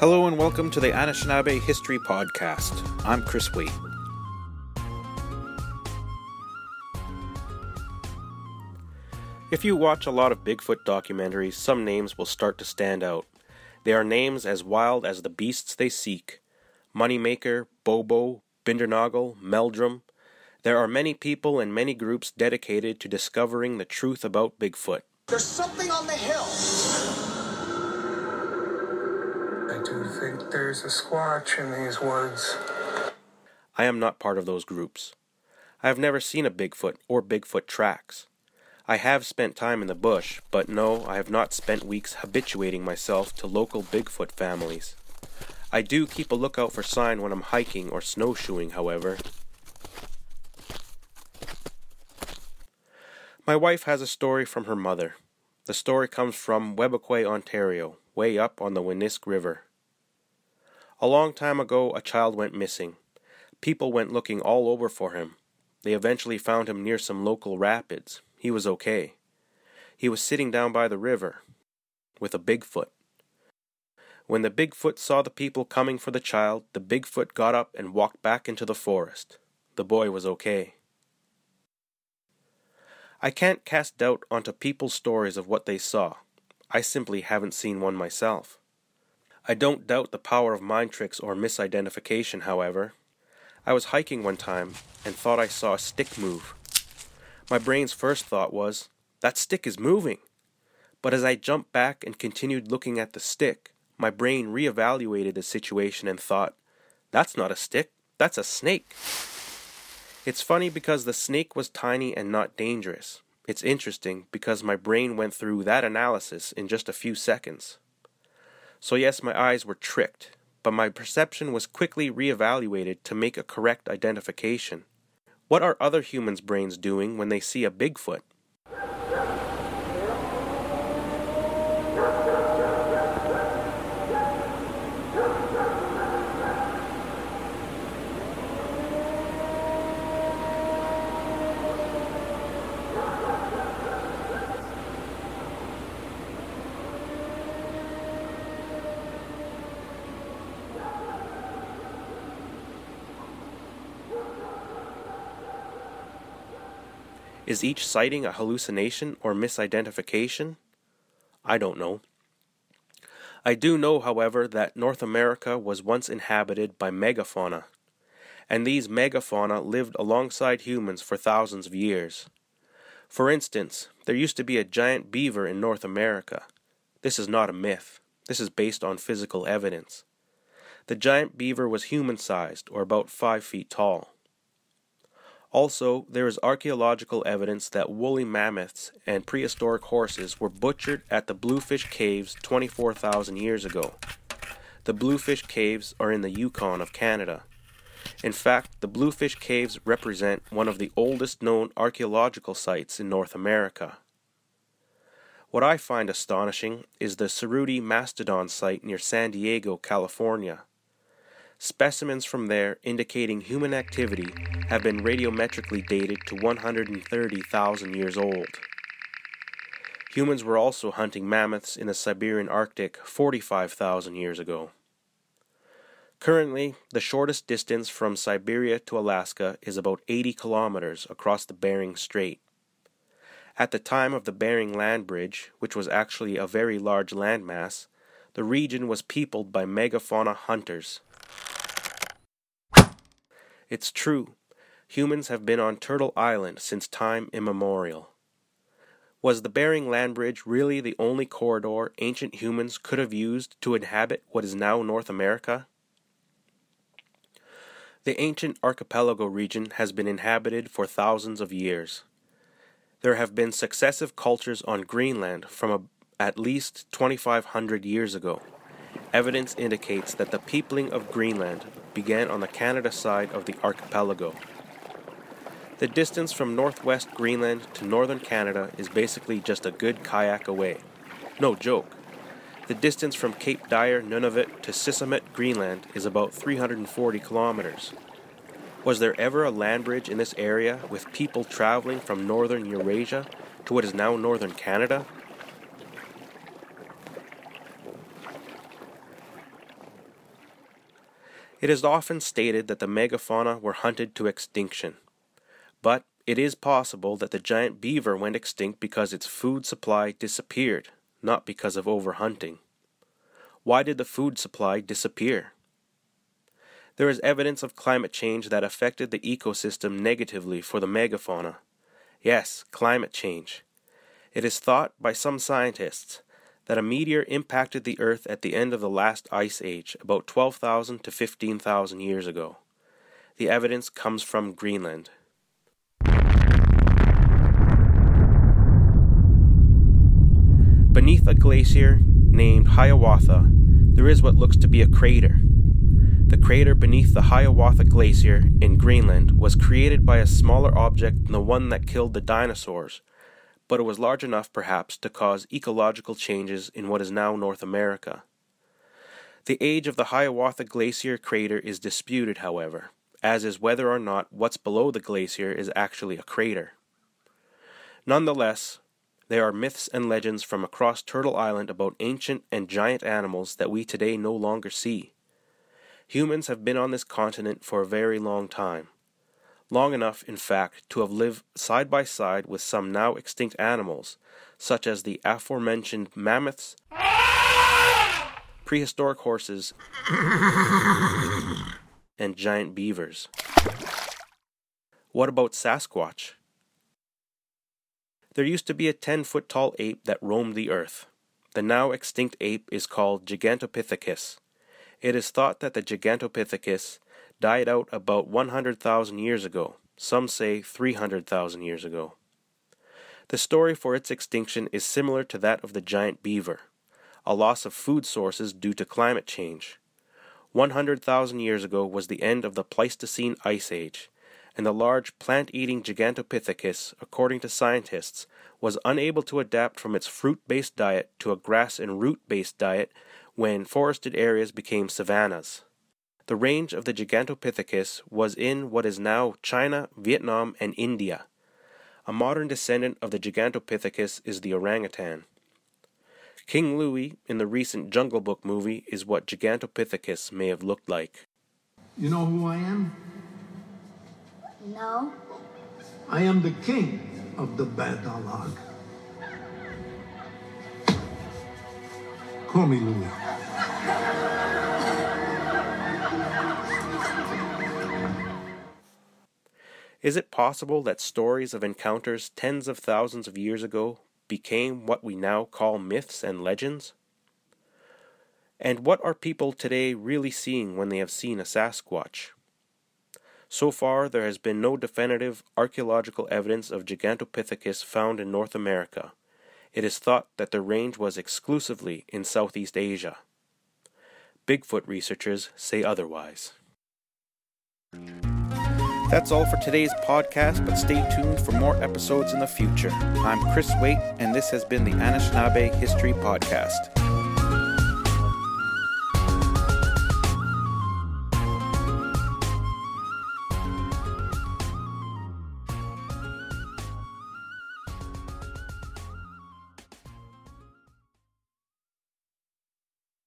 Hello and welcome to the Anishinaabe History Podcast. I'm Chris Waite. If you watch a lot of Bigfoot documentaries, some names will start to stand out. They are names as wild as the beasts they seek Moneymaker, Bobo, Bindernagel, Meldrum. There are many people and many groups dedicated to discovering the truth about Bigfoot. There's something on the hill. I do think there's a squatch in these woods. I am not part of those groups. I have never seen a Bigfoot or Bigfoot tracks. I have spent time in the bush, but no, I have not spent weeks habituating myself to local Bigfoot families. I do keep a lookout for sign when I'm hiking or snowshoeing, however. My wife has a story from her mother. The story comes from Webequie, Ontario, way up on the Winisk River. A long time ago, a child went missing. People went looking all over for him. They eventually found him near some local rapids. He was okay. He was sitting down by the river with a Bigfoot. When the Bigfoot saw the people coming for the child, the Bigfoot got up and walked back into the forest. The boy was okay. I can't cast doubt onto people's stories of what they saw. I simply haven't seen one myself. I don't doubt the power of mind tricks or misidentification, however. I was hiking one time and thought I saw a stick move. My brain's first thought was, that stick is moving. But as I jumped back and continued looking at the stick, my brain reevaluated the situation and thought, that's not a stick, that's a snake. It's funny because the snake was tiny and not dangerous. It's interesting because my brain went through that analysis in just a few seconds. So, yes, my eyes were tricked, but my perception was quickly reevaluated to make a correct identification. What are other humans' brains doing when they see a Bigfoot? Is each sighting a hallucination or misidentification? I don't know. I do know, however, that North America was once inhabited by megafauna, and these megafauna lived alongside humans for thousands of years. For instance, there used to be a giant beaver in North America. This is not a myth. This is based on physical evidence. The giant beaver was human sized, or about five feet tall. Also, there is archaeological evidence that woolly mammoths and prehistoric horses were butchered at the Bluefish Caves 24,000 years ago. The Bluefish Caves are in the Yukon of Canada. In fact, the Bluefish Caves represent one of the oldest known archaeological sites in North America. What I find astonishing is the Cerutti Mastodon site near San Diego, California. Specimens from there indicating human activity have been radiometrically dated to 130,000 years old. Humans were also hunting mammoths in the Siberian Arctic 45,000 years ago. Currently, the shortest distance from Siberia to Alaska is about 80 kilometers across the Bering Strait. At the time of the Bering Land Bridge, which was actually a very large landmass, the region was peopled by megafauna hunters it's true, humans have been on Turtle Island since time immemorial. Was the Bering Land Bridge really the only corridor ancient humans could have used to inhabit what is now North America? The ancient archipelago region has been inhabited for thousands of years. There have been successive cultures on Greenland from a, at least 2,500 years ago. Evidence indicates that the peopling of Greenland began on the Canada side of the archipelago. The distance from northwest Greenland to northern Canada is basically just a good kayak away. No joke. The distance from Cape Dyer, Nunavut to Sisimiut, Greenland is about 340 kilometers. Was there ever a land bridge in this area with people traveling from northern Eurasia to what is now northern Canada? It is often stated that the megafauna were hunted to extinction, but it is possible that the giant beaver went extinct because its food supply disappeared, not because of overhunting. Why did the food supply disappear? There is evidence of climate change that affected the ecosystem negatively for the megafauna. Yes, climate change. It is thought by some scientists that a meteor impacted the Earth at the end of the last ice age, about 12,000 to 15,000 years ago. The evidence comes from Greenland. Beneath a glacier named Hiawatha, there is what looks to be a crater. The crater beneath the Hiawatha Glacier in Greenland was created by a smaller object than the one that killed the dinosaurs, but it was large enough perhaps to cause ecological changes in what is now North America. The age of the Hiawatha Glacier crater is disputed, however, as is whether or not what's below the glacier is actually a crater. Nonetheless, there are myths and legends from across Turtle Island about ancient and giant animals that we today no longer see. Humans have been on this continent for a very long time. Long enough, in fact, to have lived side by side with some now extinct animals, such as the aforementioned mammoths, prehistoric horses, and giant beavers. What about Sasquatch? There used to be a 10 foot tall ape that roamed the earth. The now extinct ape is called Gigantopithecus. It is thought that the Gigantopithecus died out about 100,000 years ago, some say 300,000 years ago. The story for its extinction is similar to that of the giant beaver a loss of food sources due to climate change. 100,000 years ago was the end of the Pleistocene Ice Age, and the large plant eating Gigantopithecus, according to scientists, was unable to adapt from its fruit based diet to a grass and root based diet when forested areas became savannas. The range of the Gigantopithecus was in what is now China, Vietnam, and India. A modern descendant of the Gigantopithecus is the orangutan. King Louie in the recent Jungle Book movie is what Gigantopithecus may have looked like. You know who I am? No. I am the king of the Bandar-log. Call me Louie. Is it possible that stories of encounters tens of thousands of years ago became what we now call myths and legends? And what are people today really seeing when they have seen a Sasquatch? So far, there has been no definitive archaeological evidence of Gigantopithecus found in North America. It is thought that the range was exclusively in Southeast Asia. Bigfoot researchers say otherwise. That's all for today's podcast, but stay tuned for more episodes in the future. I'm Chris Waite, and this has been the Anishinaabe History Podcast.